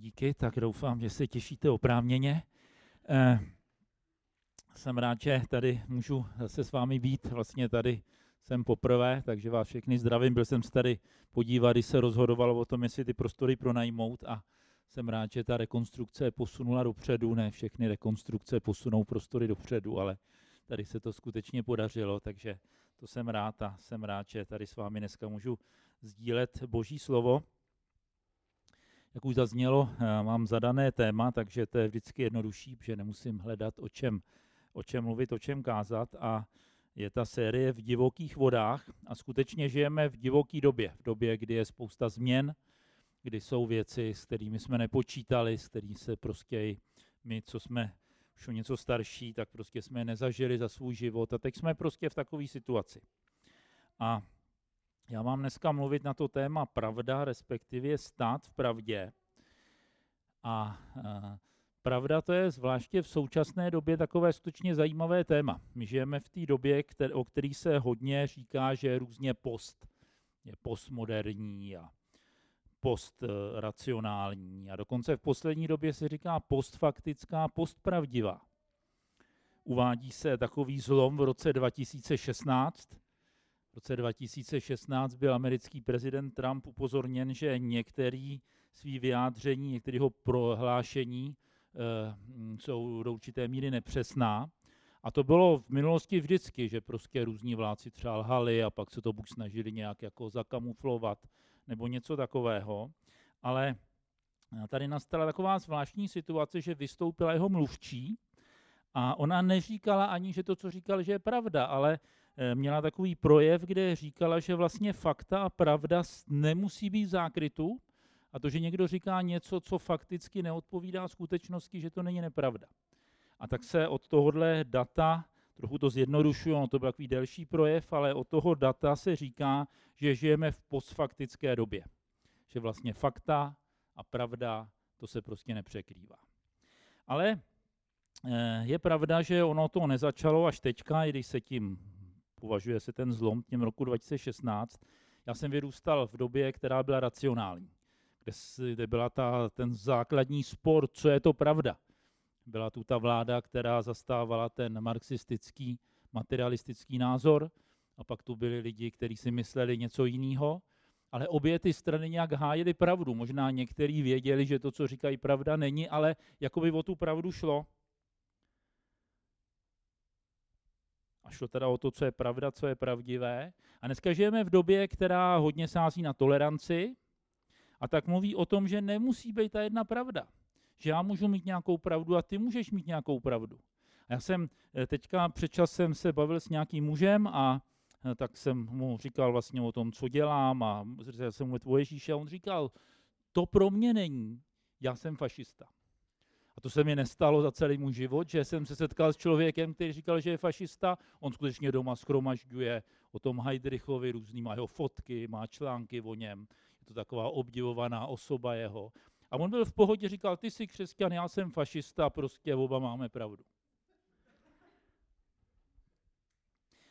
Díky, tak doufám, že se těšíte oprávněně. Eh, jsem rád, že tady můžu se s vámi být. Vlastně tady jsem poprvé, takže vás všechny zdravím. Byl jsem se tady podívat, když se rozhodovalo o tom, jestli ty prostory pronajmout a jsem rád, že ta rekonstrukce posunula dopředu. Ne všechny rekonstrukce posunou prostory dopředu, ale tady se to skutečně podařilo, takže to jsem rád a jsem rád, že tady s vámi dneska můžu sdílet Boží slovo. Jak už zaznělo, eh, mám zadané téma, takže to je vždycky jednodušší, protože nemusím hledat, o čem, o čem mluvit, o čem kázat. A je ta série v divokých vodách a skutečně žijeme v divoké době, v době, kdy je spousta změn, kdy jsou věci, s kterými jsme nepočítali, s kterými se prostě my, co jsme už o něco starší, tak prostě jsme nezažili za svůj život a teď jsme prostě v takové situaci. A já mám dneska mluvit na to téma pravda, respektive stát v pravdě. A, a pravda to je zvláště v současné době takové skutečně zajímavé téma. My žijeme v té době, kter- o který se hodně říká, že je různě post. Je postmoderní a postracionální. A dokonce v poslední době se říká postfaktická, postpravdivá. Uvádí se takový zlom v roce 2016, v roce 2016 byl americký prezident Trump upozorněn, že některý svý vyjádření, některého prohlášení e, jsou do určité míry nepřesná. A to bylo v minulosti vždycky, že prostě různí vládci třeba lhali a pak se to buď snažili nějak jako zakamuflovat nebo něco takového. Ale tady nastala taková zvláštní situace, že vystoupila jeho mluvčí a ona neříkala ani, že to, co říkal, že je pravda, ale Eh, měla takový projev, kde říkala, že vlastně fakta a pravda nemusí být v zákrytu a to, že někdo říká něco, co fakticky neodpovídá skutečnosti, že to není nepravda. A tak se od tohohle data, trochu to zjednodušuju, ono to byl takový delší projev, ale od toho data se říká, že žijeme v postfaktické době. Že vlastně fakta a pravda, to se prostě nepřekrývá. Ale eh, je pravda, že ono to nezačalo až teďka, i když se tím považuje se ten zlom tím roku 2016. Já jsem vyrůstal v době, která byla racionální, kde, kde byla ta, ten základní spor, co je to pravda. Byla tu ta vláda, která zastávala ten marxistický, materialistický názor, a pak tu byli lidi, kteří si mysleli něco jiného, ale obě ty strany nějak hájily pravdu. Možná někteří věděli, že to, co říkají, pravda není, ale jako by o tu pravdu šlo. A šlo teda o to, co je pravda, co je pravdivé. A dneska žijeme v době, která hodně sází na toleranci a tak mluví o tom, že nemusí být ta jedna pravda. Že já můžu mít nějakou pravdu a ty můžeš mít nějakou pravdu. A já jsem eh, teďka před časem se bavil s nějakým mužem a eh, tak jsem mu říkal vlastně o tom, co dělám a jsem mu o Ježíše a on říkal, to pro mě není, já jsem fašista. A to se mi nestalo za celý můj život, že jsem se setkal s člověkem, který říkal, že je fašista. On skutečně doma schromažďuje o tom Heidrichovi různý, má jeho fotky, má články o něm. Je to taková obdivovaná osoba jeho. A on byl v pohodě, říkal, ty jsi křesťan, já jsem fašista, prostě oba máme pravdu.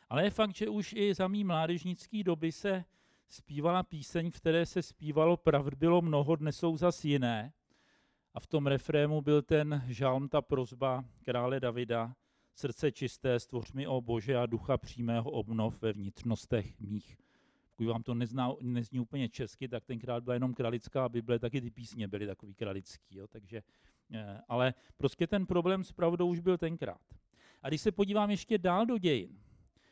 Ale je fakt, že už i za mý mládežnický doby se zpívala píseň, v které se zpívalo Pravd bylo mnoho, dnes jsou zas jiné. A v tom refrému byl ten žalm, ta prozba krále Davida, srdce čisté, stvoř mi, o Bože, a ducha přímého obnov ve vnitřnostech mých. Pokud vám to nezná, nezní úplně česky, tak tenkrát byla jenom kralická Bible, taky ty písně byly takový kralický. Jo, takže, eh, ale prostě ten problém s pravdou už byl tenkrát. A když se podívám ještě dál do dějin,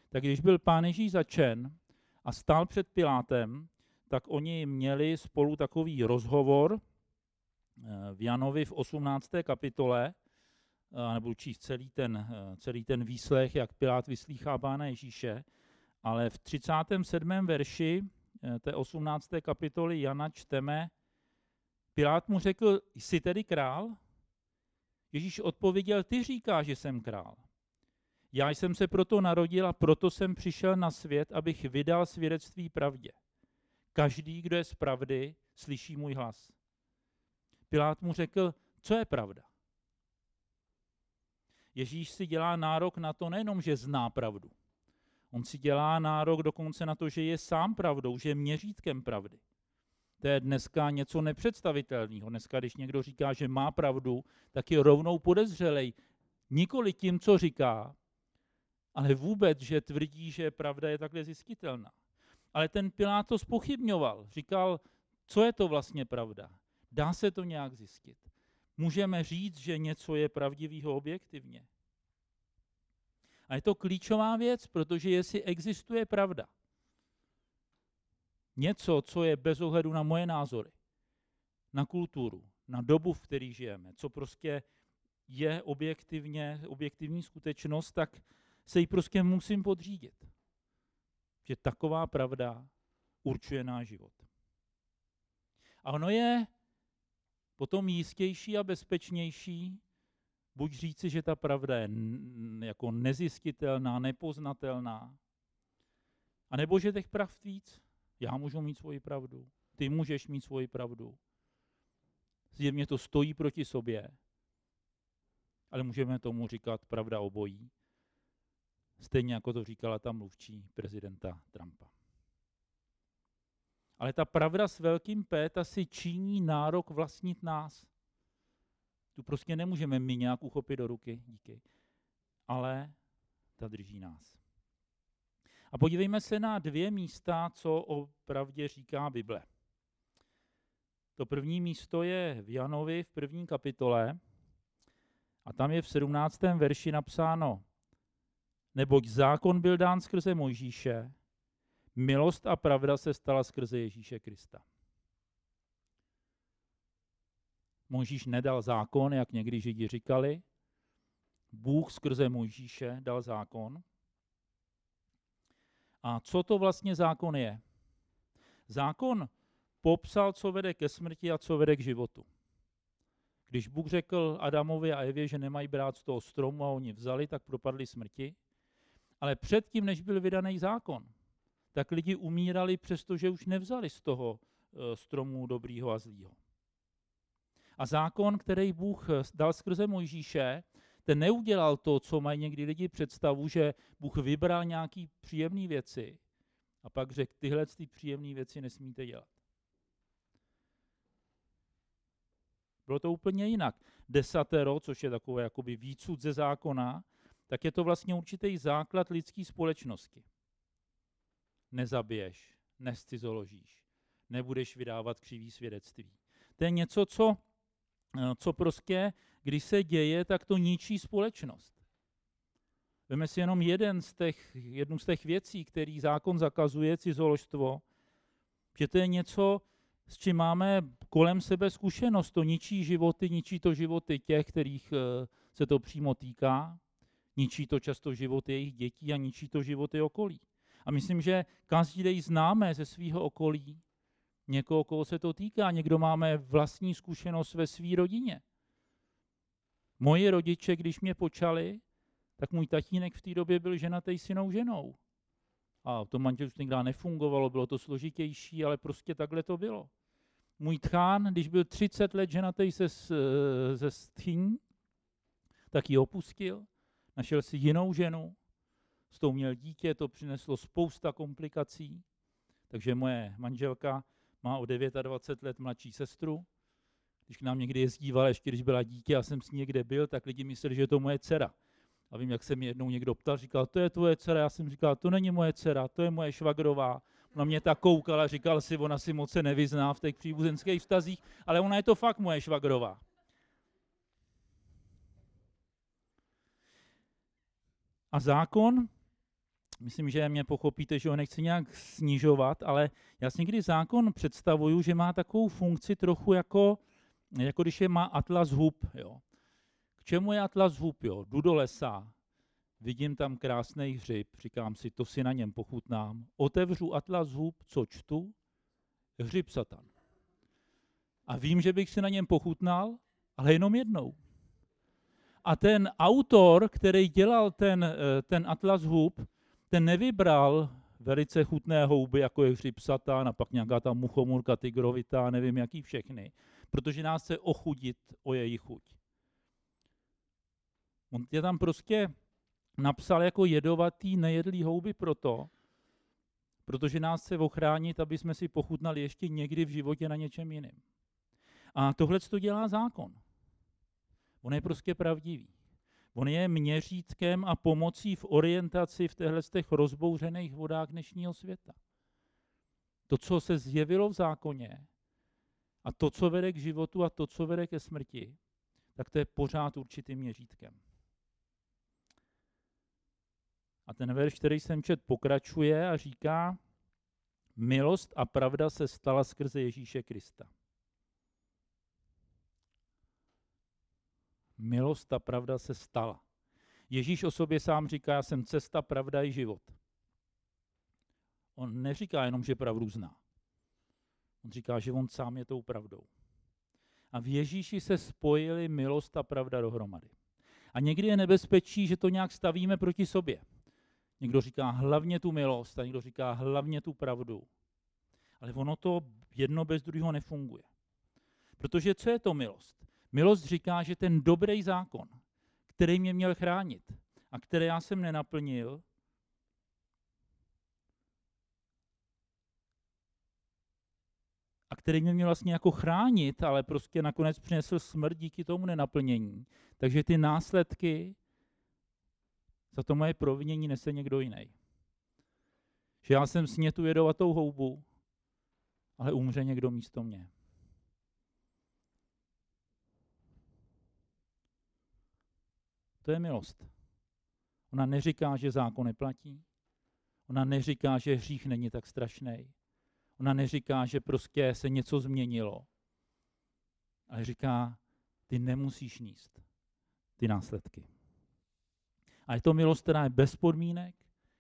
tak když byl pán Ježíš začen a stál před Pilátem, tak oni měli spolu takový rozhovor, v Janovi v 18. kapitole, nebudu číst celý ten, celý ten výslech, jak Pilát vyslýchá Pána Ježíše, ale v 37. verši eh, té 18. kapitoly Jana čteme, Pilát mu řekl, jsi tedy král? Ježíš odpověděl, ty říkáš, že jsem král. Já jsem se proto narodil a proto jsem přišel na svět, abych vydal svědectví pravdě. Každý, kdo je z pravdy, slyší můj hlas. Pilát mu řekl, co je pravda. Ježíš si dělá nárok na to nejenom, že zná pravdu. On si dělá nárok dokonce na to, že je sám pravdou, že je měřítkem pravdy. To je dneska něco nepředstavitelného. Dneska, když někdo říká, že má pravdu, tak je rovnou podezřelej. Nikoli tím, co říká, ale vůbec, že tvrdí, že pravda je takhle zjistitelná. Ale ten Pilát to spochybňoval. Říkal, co je to vlastně pravda? Dá se to nějak zjistit? Můžeme říct, že něco je pravdivého objektivně. A je to klíčová věc, protože jestli existuje pravda, něco, co je bez ohledu na moje názory, na kulturu, na dobu, v které žijeme, co prostě je objektivně, objektivní skutečnost, tak se jí prostě musím podřídit. Že taková pravda určuje náš život. A ono je potom jistější a bezpečnější, buď říci, že ta pravda je jako nezjistitelná, nepoznatelná, anebo že těch pravd víc. Já můžu mít svoji pravdu, ty můžeš mít svoji pravdu. Zjevně to stojí proti sobě, ale můžeme tomu říkat pravda obojí. Stejně jako to říkala ta mluvčí prezidenta Trumpa. Ale ta pravda s velkým P, ta si činí nárok vlastnit nás. Tu prostě nemůžeme my nějak uchopit do ruky, díky. Ale ta drží nás. A podívejme se na dvě místa, co o pravdě říká Bible. To první místo je v Janovi v první kapitole a tam je v 17. verši napsáno Neboť zákon byl dán skrze Mojžíše, milost a pravda se stala skrze Ježíše Krista. Mojžíš nedal zákon, jak někdy Židi říkali. Bůh skrze Mojžíše dal zákon. A co to vlastně zákon je? Zákon popsal, co vede ke smrti a co vede k životu. Když Bůh řekl Adamovi a Evě, že nemají brát z toho stromu a oni vzali, tak propadli smrti. Ale předtím, než byl vydaný zákon, tak lidi umírali, přestože už nevzali z toho eh, stromu dobrýho a zlýho. A zákon, který Bůh eh, dal skrze Mojžíše, ten neudělal to, co mají někdy lidi představu, že Bůh vybral nějaký příjemné věci a pak řekl, tyhle ty příjemné věci nesmíte dělat. Bylo to úplně jinak. Desatero, což je takové jakoby výcud ze zákona, tak je to vlastně určitý základ lidské společnosti. Nezabiješ, nescizoložíš, nebudeš vydávat křivý svědectví. To je něco, co Eh, co prostě, když se děje, tak to ničí společnost. Veme si jenom jeden z těch, jednu z těch věcí, který zákon zakazuje, cizoložstvo, že to je něco, s čím máme kolem sebe zkušenost. To ničí životy, ničí to životy těch, kterých eh, se to přímo týká, ničí to často životy jejich dětí a ničí to životy okolí. A myslím, že každý známe ze svého okolí, někoho, koho se to týká. Někdo máme vlastní zkušenost ve své rodině. Moji rodiče, když mě počali, tak můj tatínek v té době byl ženatý synou ženou. A to manželství nikdy nefungovalo, bylo to složitější, ale prostě takhle to bylo. Můj tchán, když byl 30 let ženatý se, se stchýň, tak ji opustil, našel si jinou ženu, s tou měl dítě, to přineslo spousta komplikací, takže moje manželka má o 29 let mladší sestru. Když k nám někdy jezdívala, ještě když byla dítě, já jsem s ní někde byl, tak lidi mysleli, že je to moje dcera. A vím, jak se mi jednou někdo ptal, říkal, to je tvoje dcera. Já jsem říkal, to není moje dcera, to je moje švagrová. Ona mě tak koukala, říkal si, ona si moc se nevyzná v těch příbuzenských vztazích, ale ona je to fakt moje švagrová. A zákon myslím, že mě pochopíte, že ho nechci nějak snižovat, ale já si někdy zákon představuju, že má takovou funkci trochu jako, jako když je má atlas hub. Jo. K čemu je atlas hub? Jo? Jdu do lesa, vidím tam krásný hřib, říkám si, to si na něm pochutnám. Otevřu atlas hub, co čtu? Hřib satan. A vím, že bych si na něm pochutnal, ale jenom jednou. A ten autor, který dělal ten, eh, ten atlas hub, ten nevybral velice chutné houby, jako je hřib satán a pak nějaká ta muchomurka tigrovitá, nevím jaký všechny, protože nás chce ochudit o její chuť. On je tam prostě napsal jako jedovatý nejedlý houby proto, protože nás chce ochránit, aby jsme si pochutnali ještě někdy v životě na něčem jiném. A tohle to dělá zákon. On je prostě pravdivý. On je měřítkem a pomocí v orientaci v těchto těch rozbouřených vodách dnešního světa. To, co se zjevilo v zákoně, a to, co vede k životu a to, co vede ke smrti, tak to je pořád určitým měřítkem. A ten verš, který jsem čet, pokračuje a říká, milost a pravda se stala skrze Ježíše Krista. Milost a pravda se stala. Ježíš o sobě sám říká, já jsem cesta, pravda i život. On neříká jenom, že pravdu zná. On říká, že on sám je tou pravdou. A v Ježíši se spojily milost a pravda dohromady. A někdy je nebezpečí, že to nějak stavíme proti sobě. Někdo říká hlavně tu milost a někdo říká hlavně tu pravdu. Ale ono to jedno bez druhého nefunguje. Protože co je to milost? Milost říká, že ten dobrý zákon, který mě měl chránit a který já jsem nenaplnil, a který mě měl vlastně jako chránit, ale prostě nakonec přinesl smrt díky tomu nenaplnění. Takže ty následky za to moje provinění nese někdo jiný. Že já jsem sně tu jedovatou houbu, ale umře někdo místo mě. To je milost. Ona neříká, že zákon neplatí. Ona neříká, že hřích není tak strašný. Ona neříká, že prostě se něco změnilo. Ale říká, ty nemusíš níst ty následky. A je to milost, která je bez podmínek,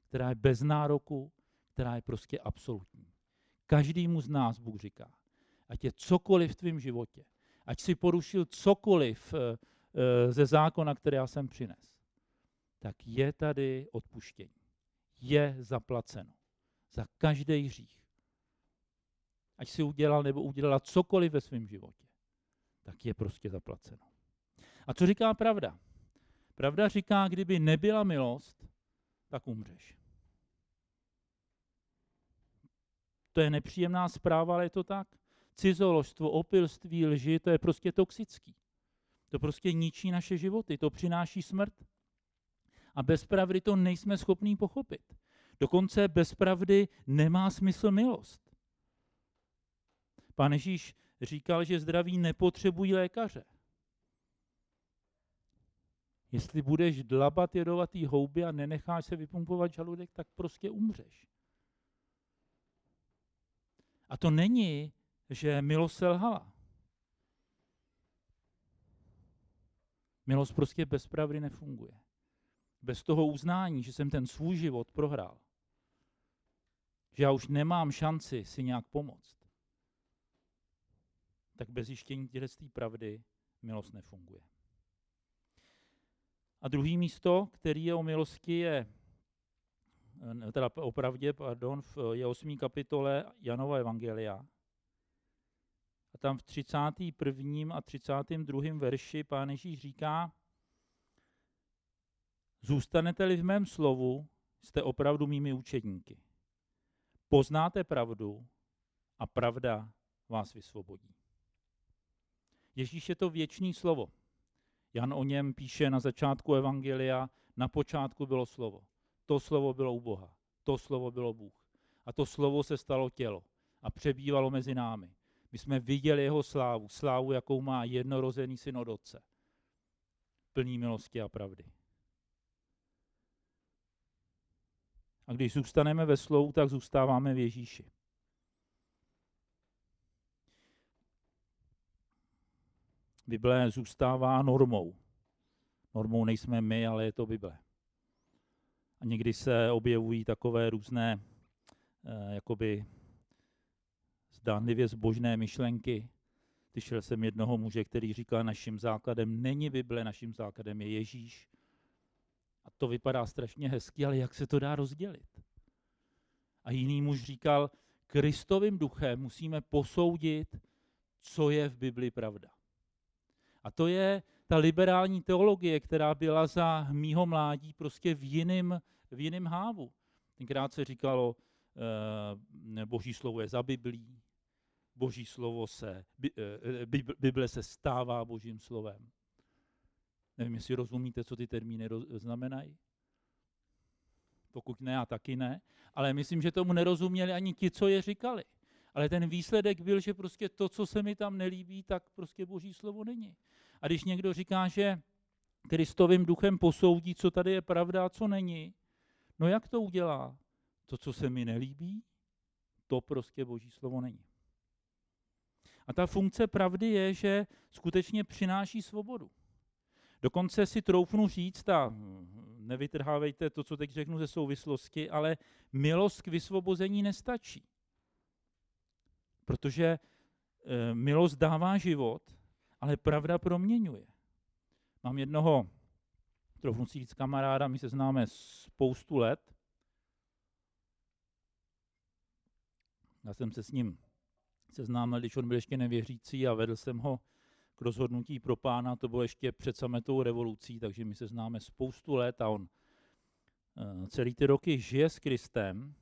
která je bez nároku, která je prostě absolutní. Každému z nás Bůh říká, ať je cokoliv v tvém životě, ať si porušil cokoliv eh, ze zákona, který já jsem přines, tak je tady odpuštění. Je zaplaceno za každý hřích. Ať si udělal nebo udělala cokoliv ve svém životě, tak je prostě zaplaceno. A co říká pravda? Pravda říká, kdyby nebyla milost, tak umřeš. To je nepříjemná zpráva, ale je to tak. Cizoložstvo, opilství, lži, to je prostě toxický. To prostě ničí naše životy, to přináší smrt. A bez pravdy to nejsme schopní pochopit. Dokonce bez pravdy nemá smysl milost. Pán Ježíš říkal, že zdraví nepotřebují lékaře. Jestli budeš dlabat jedovatý houby a nenecháš se vypumpovat žaludek, tak prostě umřeš. A to není, že milost selhala. Milost prostě bez pravdy nefunguje. Bez toho uznání, že jsem ten svůj život prohrál, že já už nemám šanci si nějak pomoct, tak bez zjištění té pravdy milost nefunguje. A druhý místo, který je o milosti, je eh, teda o pravdě, pardon, je 8. kapitole Janova Evangelia. A tam v 31. a 32. verši pán Ježíš říká, zůstanete-li v mém slovu, jste opravdu mými učedníky. Poznáte pravdu a pravda vás vysvobodí. Ježíš je to věčný slovo. Jan o něm píše na začátku Evangelia, na počátku bylo slovo. To slovo bylo u Boha. To slovo bylo Bůh. A to slovo se stalo tělo a přebývalo mezi námi. My jsme viděli jeho slávu, slávu, jakou má jednorozený syn od otce. Plný milosti a pravdy. A když zůstaneme ve slovu, tak zůstáváme v Ježíši. Bible zůstává normou. Normou nejsme my, ale je to Bible. A někdy se objevují takové různé, eh, jakoby zdánlivě zbožné myšlenky. Slyšel jsem jednoho muže, který říkal, naším základem není Bible, naším základem je Ježíš. A to vypadá strašně hezky, ale jak se to dá rozdělit? A jiný muž říkal, Kristovým duchem musíme posoudit, co je v Bibli pravda. A to je ta liberální teologie, která byla za mýho mládí prostě v jiném v jiném hávu. Tenkrát se říkalo, boží slovo je za Biblí, boží slovo se, Bible se stává božím slovem. Nevím, jestli rozumíte, co ty termíny znamenají. Pokud ne, a taky ne. Ale myslím, že tomu nerozuměli ani ti, co je říkali. Ale ten výsledek byl, že prostě to, co se mi tam nelíbí, tak prostě boží slovo není. A když někdo říká, že Kristovým duchem posoudí, co tady je pravda a co není, no jak to udělá? To, co se mi nelíbí, to prostě boží slovo není. A ta funkce pravdy je, že skutečně přináší svobodu. Dokonce si troufnu říct, a nevytrhávejte to, co teď řeknu ze souvislosti, ale milost k vysvobození nestačí. Protože e, milost dává život, ale pravda proměňuje. Mám jednoho, trochu si říct kamaráda, my se známe spoustu let. Já jsem se s ním seznámil, když on byl ještě nevěřící a vedl jsem ho k rozhodnutí pro pána, to bylo ještě před sametou revolucí, takže my se známe spoustu let a on eh, celý ty roky žije s Kristem,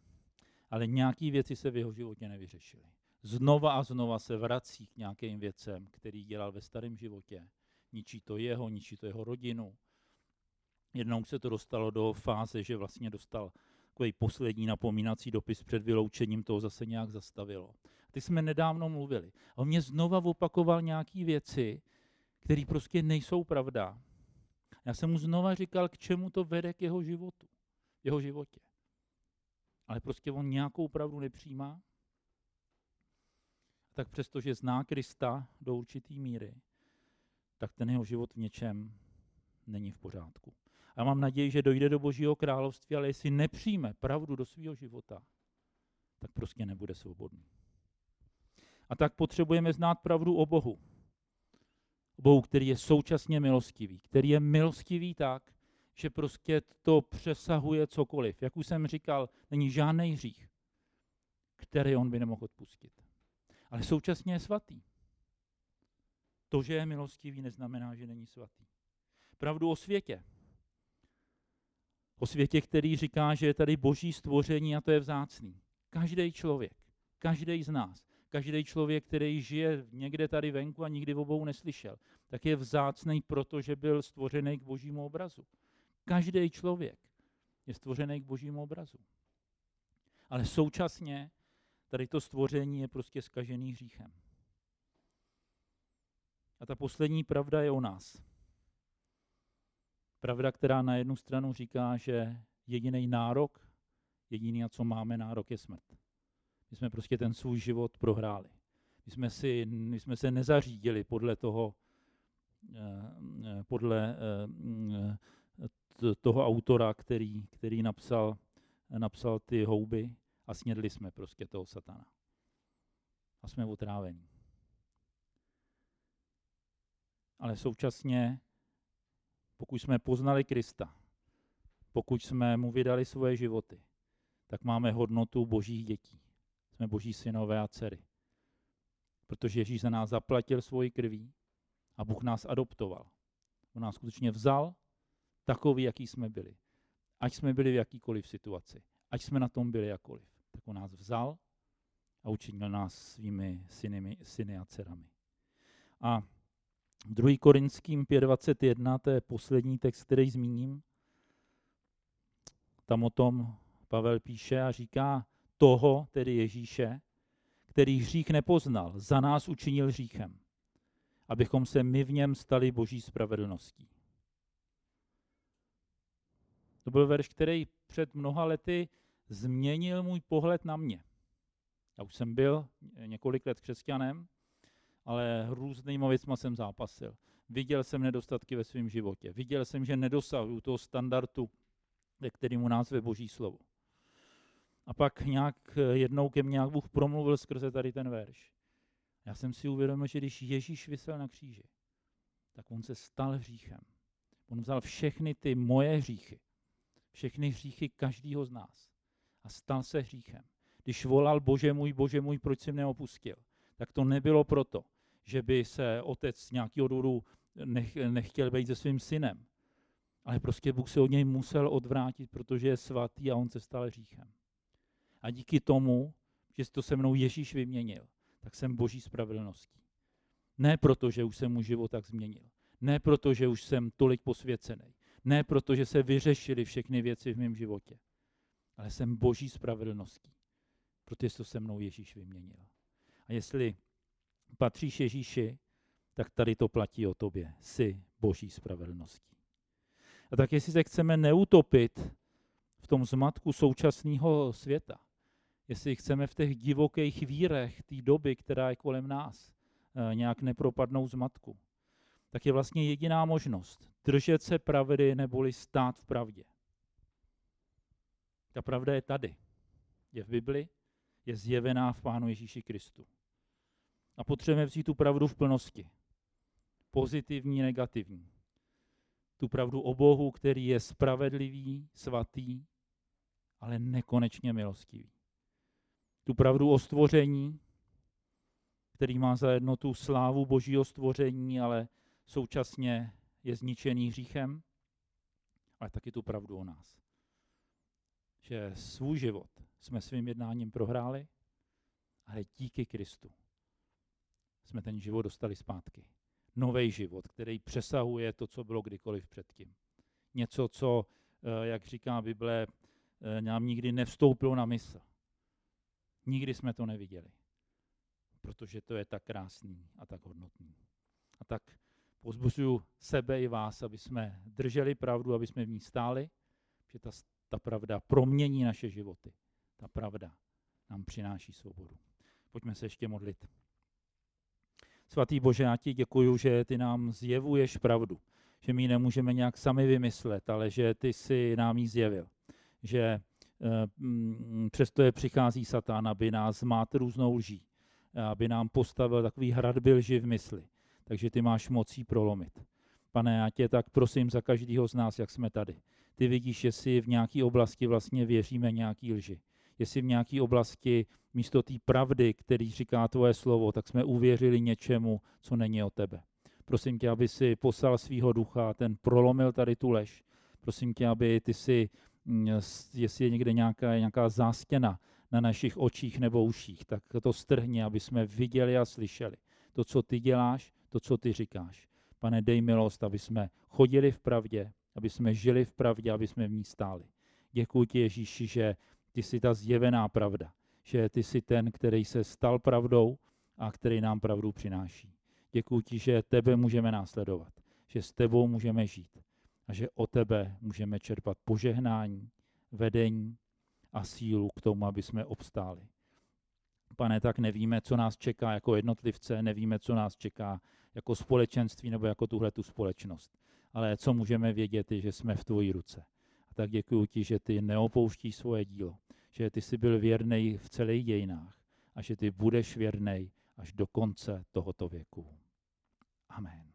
ale nějaký věci se v jeho životě nevyřešily. Znova a znova se vrací k nějakým věcem, který dělal ve starém životě. Ničí to jeho, ničí to jeho rodinu. Jednou se to dostalo do fáze, že vlastně dostal takový poslední napomínací dopis před vyloučením, toho zase nějak zastavilo. Ty jsme nedávno mluvili. A on mě znova opakoval nějaké věci, které prostě nejsou pravda. Já jsem mu znova říkal, k čemu to vede k jeho životu, jeho životě. Ale prostě on nějakou pravdu nepřijímá. Tak přestože zná Krista do určitý míry, tak ten jeho život v něčem není v pořádku. A já mám naději, že dojde do Božího království, ale jestli nepřijme pravdu do svého života, tak prostě nebude svobodný. A tak potřebujeme znát pravdu o Bohu. O Bohu, který je současně milostivý, který je milostivý tak, že prostě to přesahuje cokoliv. Jak už jsem říkal, není žádný hřích, který on by nemohl odpustit. Ale současně je svatý. To, že je milostivý, neznamená, že není svatý. Pravdu o světě. O světě, který říká, že je tady boží stvoření a to je vzácný. Každý člověk, každý z nás každý člověk, který žije někde tady venku a nikdy obou neslyšel, tak je vzácný, protože byl stvořený k božímu obrazu. Každý člověk je stvořený k božímu obrazu. Ale současně tady to stvoření je prostě skažený hříchem. A ta poslední pravda je o nás. Pravda, která na jednu stranu říká, že jediný nárok, jediný, co máme nárok, je smrt. My jsme prostě ten svůj život prohráli. My jsme, si, my jsme se nezařídili podle toho, eh, eh, podle eh, toho autora, který, který napsal, napsal ty houby a snědli jsme prostě toho satana. A jsme otrávení. Ale současně, pokud jsme poznali Krista, pokud jsme mu vydali svoje životy, tak máme hodnotu božích dětí. Jsme boží synové a dcery. Protože Ježíš za nás zaplatil svoji krví a Bůh nás adoptoval. On nás skutečně vzal takový, jaký jsme byli. Ať jsme byli v jakýkoliv situaci, ať jsme na tom byli jakoliv, tak on nás vzal a učinil nás svými syny, syny a dcerami. A 2. Korinským 5.21, to je poslední text, který zmíním. Tam o tom Pavel píše a říká, toho, tedy Ježíše, který hřích nepoznal, za nás učinil hříchem, abychom se my v něm stali boží spravedlností. To byl verš, který před mnoha lety změnil můj pohled na mě. Já už jsem byl několik let křesťanem, ale různýma věcma jsem zápasil. Viděl jsem nedostatky ve svém životě. Viděl jsem, že nedosahuju toho standardu, ve kterému nás ve Boží slovo. A pak nějak eh, jednou ke mně Bůh promluvil skrze tady ten verš. Já jsem si uvědomil, že když Ježíš vysel na kříži, tak on se stal hříchem. On vzal všechny ty moje hříchy, všechny hříchy každého z nás a stal se hříchem. Když volal Bože můj, Bože můj, proč jsi mne opustil, tak to nebylo proto, že by se otec z nějakého důvodu nech, nechtěl být se svým synem. Ale prostě Bůh se od něj musel odvrátit, protože je svatý a on se stal hříchem. A díky tomu, že to se mnou Ježíš vyměnil, tak jsem boží spravedlností. Ne proto, že už jsem můj život tak změnil. Ne proto, že už jsem tolik posvěcený. Ne proto, že se vyřešily všechny věci v mém životě. Ale jsem boží spravedlností. Protože to se mnou Ježíš vyměnil. A jestli patříš Ježíši, tak tady to platí o tobě. Jsi boží spravedlností. A tak jestli se chceme neutopit v tom zmatku současného světa, jestli chceme v těch divokých vírech té doby, která je kolem nás, eh, nějak nepropadnou zmatku, tak je vlastně jediná možnost držet se pravdy neboli stát v pravdě. Ta pravda je tady. Je v Bibli, je zjevená v Pánu Ježíši Kristu. A potřebujeme vzít tu pravdu v plnosti. Pozitivní, negativní. Tu pravdu o Bohu, který je spravedlivý, svatý, ale nekonečně milostivý. Tu pravdu o stvoření, který má za jednotu slávu božího stvoření, ale současně je zničený hříchem, ale taky tu pravdu o nás. Že svůj život jsme svým jednáním prohráli, ale díky Kristu jsme ten život dostali zpátky. Nový život, který přesahuje to, co bylo kdykoliv předtím. Něco, co, eh, jak říká Bible, eh, nám nikdy nevstoupilo na mysl. Nikdy jsme to neviděli, protože to je tak krásný a tak hodnotný. A tak pozbuzuju sebe i vás, aby jsme drželi pravdu, aby jsme v ní stáli, že ta, ta pravda promění naše životy. Ta pravda nám přináší svobodu. Pojďme se ještě modlit. Svatý Bože, já ti děkuju, že ty nám zjevuješ pravdu, že my ji nemůžeme nějak sami vymyslet, ale že ty si nám ji zjevil. Že přesto je přichází Satan, aby nás zmát různou lží, aby nám postavil takový hradby lži v mysli. Takže ty máš mocí prolomit. Pane, já tě tak prosím za každého z nás, jak jsme tady. Ty vidíš, jestli v nějaké oblasti vlastně věříme nějaký lži jestli v nějaké oblasti místo té pravdy, který říká tvoje slovo, tak jsme uvěřili něčemu, co není o tebe. Prosím tě, aby si poslal svého ducha, ten prolomil tady tu lež. Prosím tě, aby ty si, mm, jestli je někde nějaká, nějaká zástěna na našich očích nebo uších, tak to strhni, aby jsme viděli a slyšeli. To, co ty děláš, to, co ty říkáš. Pane, dej milost, aby jsme chodili v pravdě, aby jsme žili v pravdě, aby jsme v ní stáli. Děkuji ti, Ježíši, že ty jsi ta zjevená pravda, že ty jsi ten, který se stal pravdou a který nám pravdu přináší. Děkuji ti, že tebe můžeme následovat, že s tebou můžeme žít a že o tebe můžeme čerpat požehnání, vedení a sílu k tomu, aby jsme obstáli. Pane, tak nevíme, co nás čeká jako jednotlivce, nevíme, co nás čeká jako společenství nebo jako tuhle tu společnost. Ale co můžeme vědět, je, že jsme v tvojí ruce. A tak děkuji ti, že ty neopouštíš svoje dílo že ty jsi byl věrný v celých dějinách a že ty budeš věrný až do konce tohoto věku. Amen.